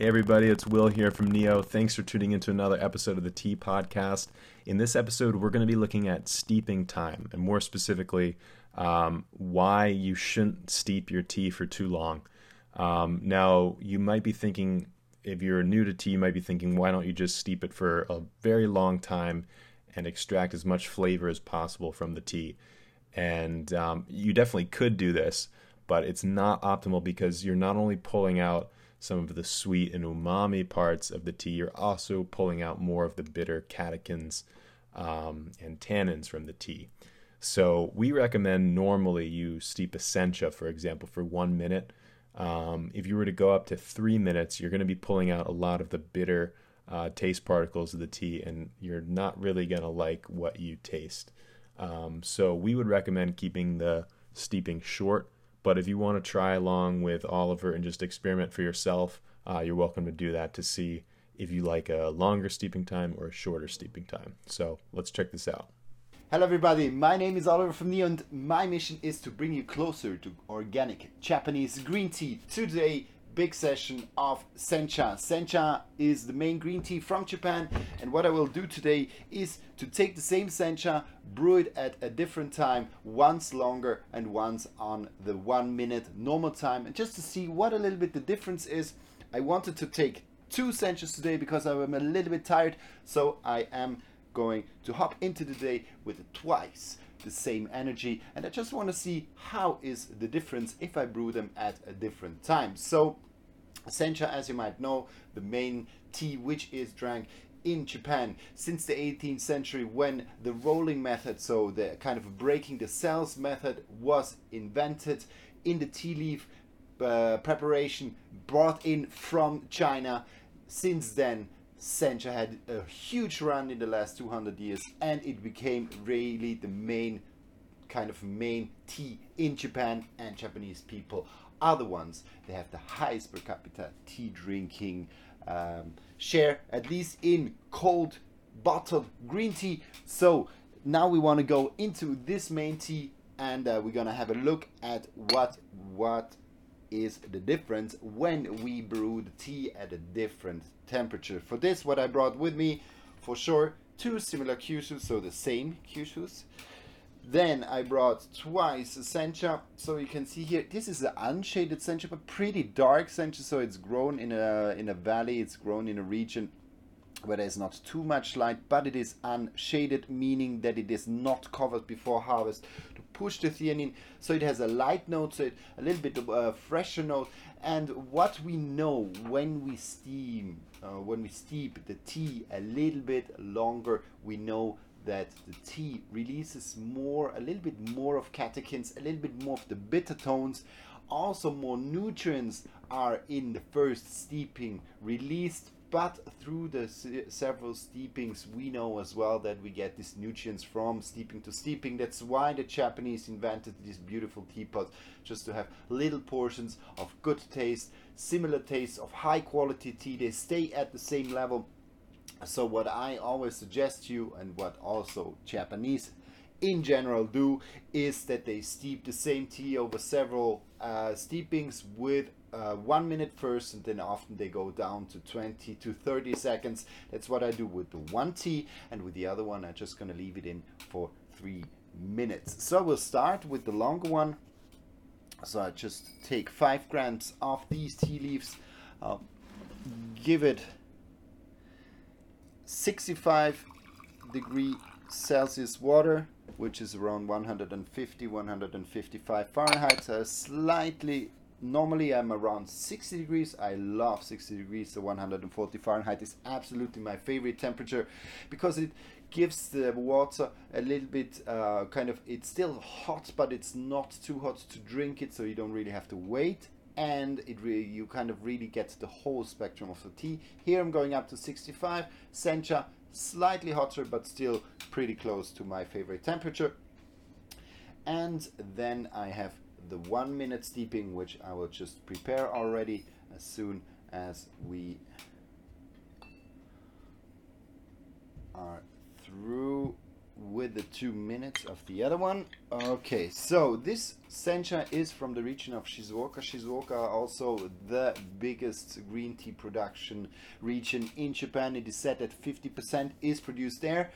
Hey everybody, it's Will here from Neo. Thanks for tuning into another episode of the Tea Podcast. In this episode, we're going to be looking at steeping time, and more specifically, um, why you shouldn't steep your tea for too long. Um, now, you might be thinking, if you're new to tea, you might be thinking, why don't you just steep it for a very long time and extract as much flavor as possible from the tea? And um, you definitely could do this, but it's not optimal because you're not only pulling out some of the sweet and umami parts of the tea, you're also pulling out more of the bitter catechins um, and tannins from the tea. So we recommend normally you steep a sencha, for example, for one minute. Um, if you were to go up to three minutes, you're going to be pulling out a lot of the bitter uh, taste particles of the tea, and you're not really going to like what you taste. Um, so we would recommend keeping the steeping short but if you want to try along with Oliver and just experiment for yourself, uh, you're welcome to do that to see if you like a longer steeping time or a shorter steeping time. So let's check this out. Hello, everybody. My name is Oliver from Neo, and my mission is to bring you closer to organic Japanese green tea. Today, big session of sencha. Sencha is the main green tea from Japan, and what I will do today is to take the same sencha, brew it at a different time, once longer and once on the one minute normal time, and just to see what a little bit the difference is. I wanted to take two senchas today because I'm a little bit tired, so I am going to hop into the day with twice the same energy and I just want to see how is the difference if I brew them at a different time. So Sencha, as you might know, the main tea which is drank in Japan since the 18th century when the rolling method, so the kind of breaking the cells method, was invented in the tea leaf uh, preparation brought in from China. Since then, Sencha had a huge run in the last 200 years and it became really the main kind of main tea in Japan and Japanese people are the ones. They have the highest per capita tea drinking um, share, at least in cold bottled green tea. So now we want to go into this main tea and uh, we're gonna have a look at what what is the difference when we brew the tea at a different temperature. For this, what I brought with me, for sure, two similar kyusus, so the same kyusus. Then I brought twice a sencha. So you can see here, this is an unshaded sencha, but pretty dark sencha. So it's grown in a, in a valley, it's grown in a region where there's not too much light, but it is unshaded, meaning that it is not covered before harvest push the theanine. So it has a light note, so it, a little bit of a fresher note. And what we know when we steam, uh, when we steep the tea a little bit longer, we know that the tea releases more, a little bit more of catechins, a little bit more of the bitter tones. Also, more nutrients are in the first steeping released, but through the several steepings, we know as well that we get these nutrients from steeping to steeping. That's why the Japanese invented this beautiful teapot, just to have little portions of good taste, similar taste of high quality tea. They stay at the same level so what I always suggest to you and what also Japanese in general do is that they steep the same tea over several uh, steepings with uh, one minute first and then often they go down to 20 to 30 seconds. That's what I do with the one tea and with the other one I'm just gonna leave it in for three minutes. So we'll start with the longer one. So I just take five grams of these tea leaves I'll give it 65 degree Celsius water, which is around 150, 155 Fahrenheit. So slightly, normally I'm around 60 degrees. I love 60 degrees, so 140 Fahrenheit is absolutely my favorite temperature because it gives the water a little bit uh, kind of, it's still hot, but it's not too hot to drink it, so you don't really have to wait and it really you kind of really get the whole spectrum of the tea. Here I'm going up to 65. Sencha slightly hotter but still pretty close to my favorite temperature. And then I have the one minute steeping which I will just prepare already as soon as we are through with the two minutes of the other one. Okay, so this sencha is from the region of Shizuoka. Shizuoka also the biggest green tea production region in Japan. It is said that 50% is produced there.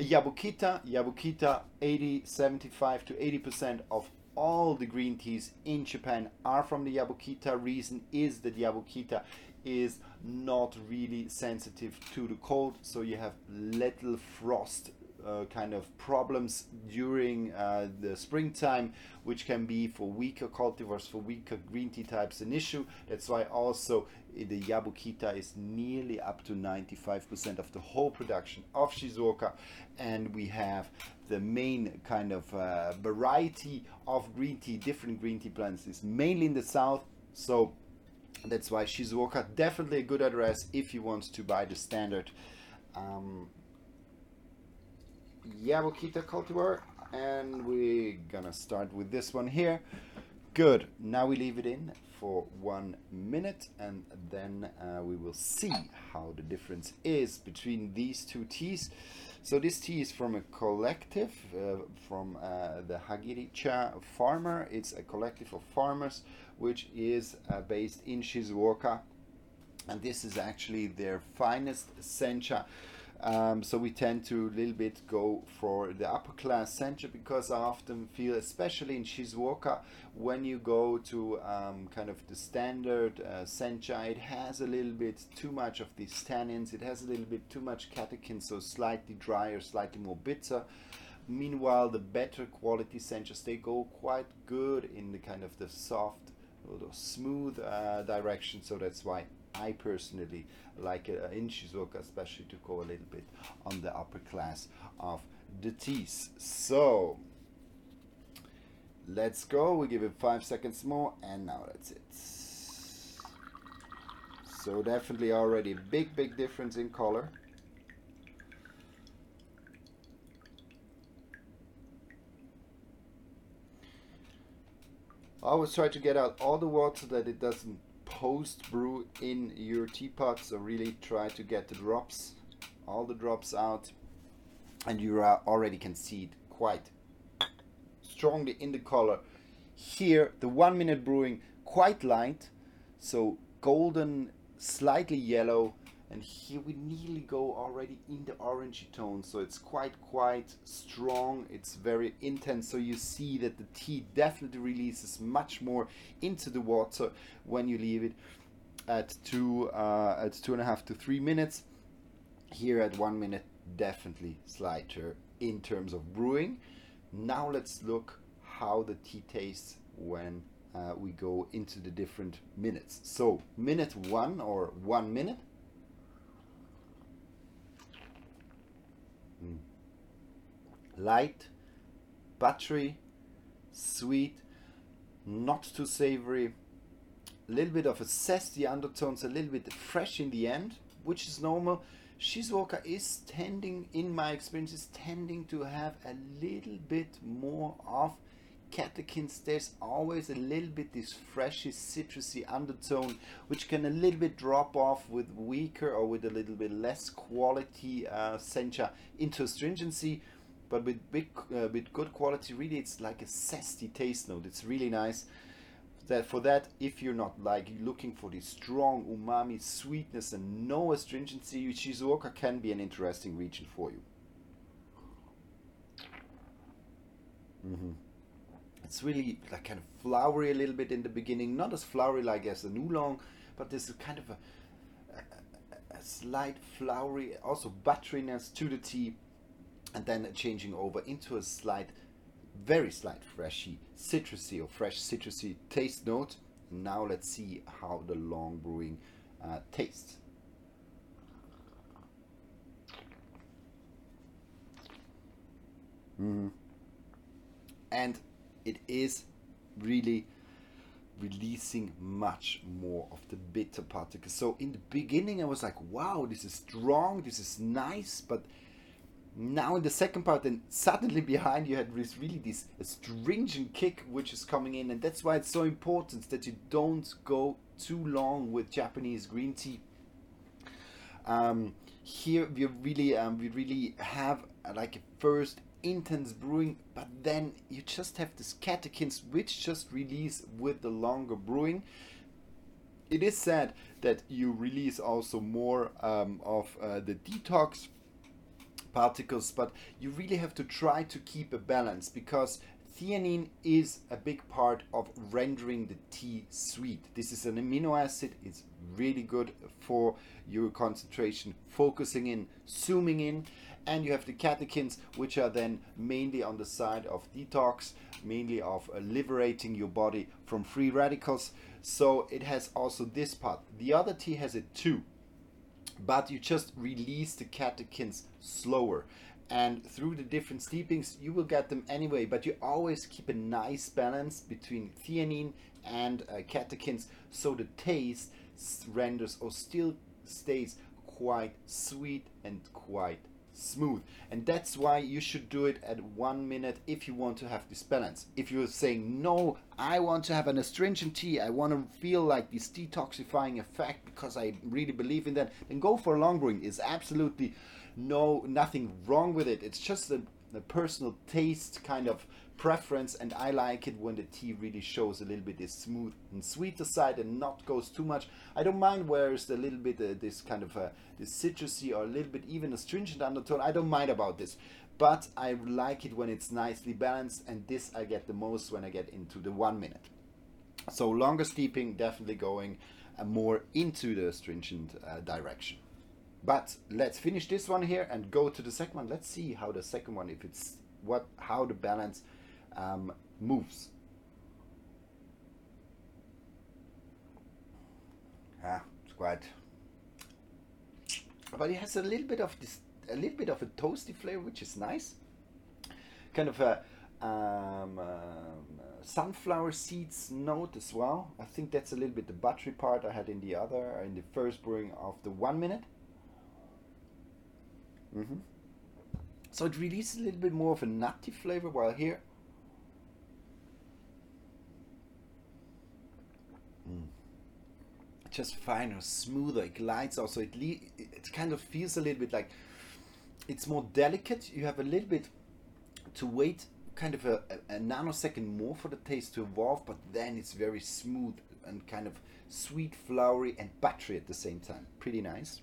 Yabukita, Yabukita 80, 75 to 80% of all the green teas in Japan are from the Yabukita. Reason is that Yabukita is not really sensitive to the cold, so you have little frost uh, kind of problems during uh, the springtime, which can be for weaker cultivars, for weaker green tea types, an issue. That's why also the Yabukita is nearly up to 95% of the whole production of Shizuoka, and we have the main kind of uh, variety of green tea, different green tea plants, is mainly in the south. So that's why Shizuoka definitely a good address if you want to buy the standard um, Yabukita cultivar and we're gonna start with this one here. Good. Now we leave it in for one minute and then uh, we will see how the difference is between these two teas. So this tea is from a collective uh, from uh, the Hagiricha farmer. It's a collective of farmers which is uh, based in Shizuoka. And this is actually their finest sencha um, so we tend to a little bit go for the upper class sencha because I often feel, especially in Shizuoka, when you go to um, kind of the standard uh, sencha, it has a little bit too much of these tannins, it has a little bit too much catechin, so slightly drier, slightly more bitter. Meanwhile, the better quality senchas, they go quite good in the kind of the soft, smooth uh, direction, so that's why I personally like uh, in Shizuoka, especially to go a little bit on the upper class of the teas. So let's go. We give it five seconds more, and now that's it. So definitely already big, big difference in color. I always try to get out all the water that it doesn't post brew in your teapot so really try to get the drops all the drops out and you already can see it quite strongly in the color. Here the one minute brewing quite light so golden slightly yellow and here we nearly go already in the orangey tone. So it's quite quite strong. It's very intense. So you see that the tea definitely releases much more into the water when you leave it at two uh, at two and a half to three minutes. Here at one minute definitely slighter in terms of brewing. Now let's look how the tea tastes when uh, we go into the different minutes. So minute one or one minute Light, buttery, sweet, not too savory, a little bit of a zesty undertones, a little bit fresh in the end, which is normal. Shizuoka is tending, in my experience, is tending to have a little bit more of catechins, there's always a little bit this freshy, citrusy undertone, which can a little bit drop off with weaker or with a little bit less quality uh, sencha into astringency. But with big, uh, with good quality, really, it's like a zesty taste note. It's really nice. That for that, if you're not like looking for this strong umami sweetness and no astringency, Shizuoka can be an interesting region for you. Mm-hmm. It's really like kind of flowery a little bit in the beginning, not as flowery like as the oolong, but there's a kind of a, a, a slight flowery, also butteriness to the tea, and then changing over into a slight, very slight freshy, citrusy or fresh citrusy taste note. Now let's see how the long brewing uh, tastes. Mm. And it is really releasing much more of the bitter particles. So in the beginning, I was like, wow, this is strong, this is nice, but now in the second part, then suddenly behind you had this really this astringent kick which is coming in, and that's why it's so important that you don't go too long with Japanese green tea. Um, here we really um, we really have uh, like a first intense brewing, but then you just have this catechins which just release with the longer brewing. It is said that you release also more um, of uh, the detox particles, but you really have to try to keep a balance because theanine is a big part of rendering the tea sweet. This is an amino acid, it's really good for your concentration, focusing in, zooming in, and you have the catechins, which are then mainly on the side of detox, mainly of liberating your body from free radicals. So it has also this part. The other tea has it too, but you just release the catechins slower. And through the different steepings, you will get them anyway, but you always keep a nice balance between theanine and uh, catechins so the taste renders or still stays quite sweet and quite smooth. And that's why you should do it at one minute if you want to have this balance. If you're saying no i want to have an astringent tea i want to feel like this detoxifying effect because i really believe in that then go for long brewing. Is absolutely no nothing wrong with it. It's just a, a personal taste kind of preference and I like it when the tea really shows a little bit this smooth and sweeter side and not goes too much. I don't mind where it's a little bit uh, this kind of uh, this citrusy or a little bit even astringent undertone. I don't mind about this. But I like it when it's nicely balanced and this I get the most when I get into the one minute. So longer steeping definitely going uh, more into the astringent uh, direction. But let's finish this one here and go to the second one. Let's see how the second one, if it's what, how the balance um, moves. Ah, it's quite. But it has a little bit of this, a little bit of a toasty flavor, which is nice. Kind of a um, um, sunflower seeds note as well. I think that's a little bit the buttery part I had in the other, in the first brewing of the one minute. Mm -hmm. So it releases a little bit more of a nutty flavor, while here just finer, smoother. It glides also. It it kind of feels a little bit like it's more delicate. You have a little bit to wait, kind of a, a, a nanosecond more for the taste to evolve, but then it's very smooth and kind of sweet, flowery, and buttery at the same time. Pretty nice.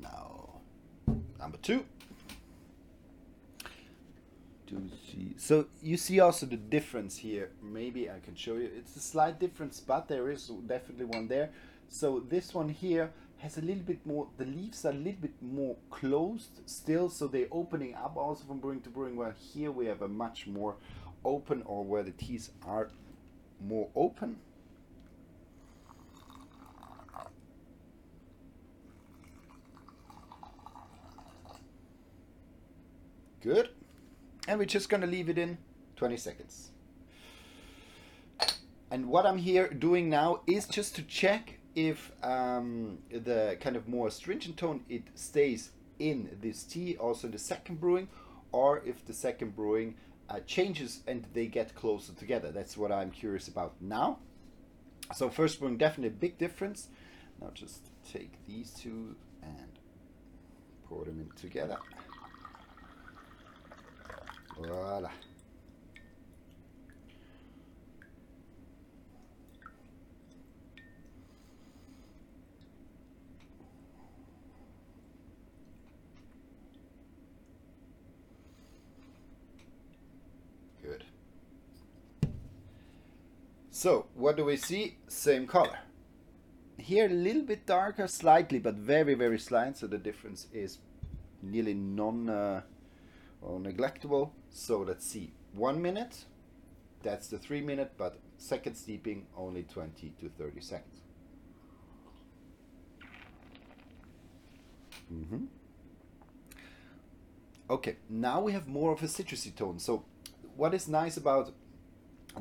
Now, number two to see. So you see also the difference here. Maybe I can show you. It's a slight difference, but there is definitely one there. So this one here has a little bit more, the leaves are a little bit more closed still, so they're opening up also from brewing to brewing, while here we have a much more open, or where the teas are more open. Good and we're just going to leave it in 20 seconds. And what I'm here doing now is just to check if um, the kind of more stringent tone it stays in this tea also in the second brewing or if the second brewing uh, changes and they get closer together. That's what I'm curious about now. So first brewing definitely a big difference. Now just take these two and pour them in together. Voilà. Good. So, what do we see? Same color. Here a little bit darker, slightly, but very, very slight, so the difference is nearly non... Uh, or neglectable. So let's see, one minute, that's the three minute, but second steeping only 20 to 30 seconds. Mm -hmm. Okay, now we have more of a citrusy tone. So what is nice about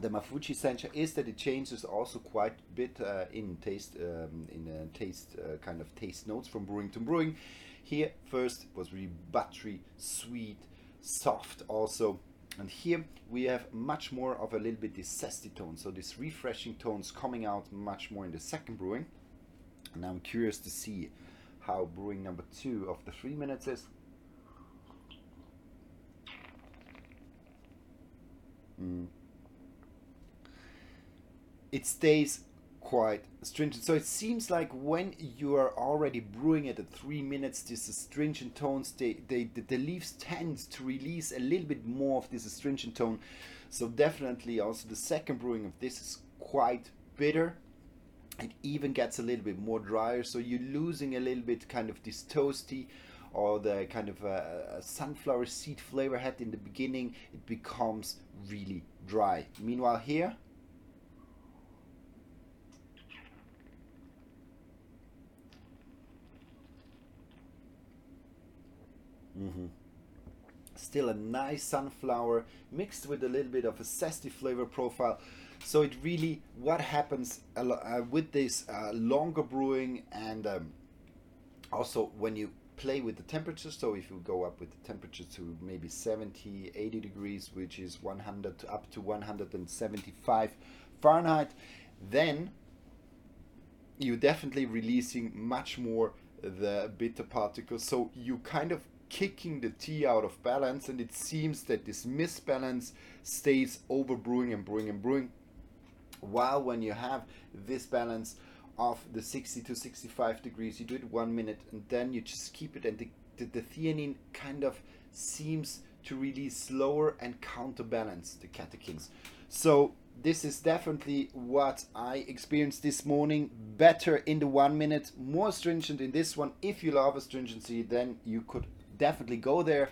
the Mafuji Sencha is that it changes also quite a bit uh, in taste, um, in taste uh, kind of taste notes from brewing to brewing. Here, first was really buttery, sweet, soft also. And here we have much more of a little bit this zesty tone. So this refreshing tones coming out much more in the second brewing. And i'm curious to see how brewing number two of the three minutes is. Mm. it stays quite stringent. So it seems like when you are already brewing it at three minutes, this astringent tones, they, they, the, the leaves tend to release a little bit more of this astringent tone. So definitely also the second brewing of this is quite bitter. It even gets a little bit more drier, so you're losing a little bit kind of this toasty or the kind of uh, sunflower seed flavor had in the beginning. It becomes really dry. Meanwhile here, Mm-hmm. Still a nice sunflower mixed with a little bit of a zesty flavor profile. So it really, what happens uh, with this uh, longer brewing and um, also when you play with the temperature, so if you go up with the temperature to maybe 70, 80 degrees, which is 100 to up to 175 Fahrenheit, then you're definitely releasing much more the bitter particles. So you kind of kicking the tea out of balance and it seems that this misbalance stays over brewing and brewing and brewing while when you have this balance of the 60 to 65 degrees you do it one minute and then you just keep it and the, the, the theanine kind of seems to release slower and counterbalance the catechins so this is definitely what I experienced this morning. Better in the one minute, more stringent in this one. If you love astringency, then you could definitely go there.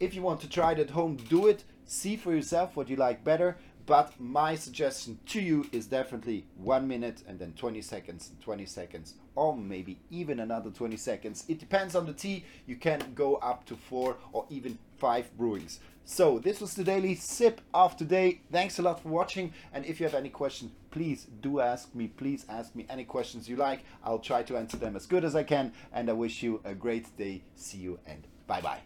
If you want to try it at home, do it. See for yourself what you like better. But my suggestion to you is definitely one minute and then 20 seconds, 20 seconds, or maybe even another 20 seconds. It depends on the tea. You can go up to four or even five brewings. So this was the daily sip of today. Thanks a lot for watching. And if you have any questions, please do ask me. Please ask me any questions you like. I'll try to answer them as good as I can. And I wish you a great day. See you and Bye bye.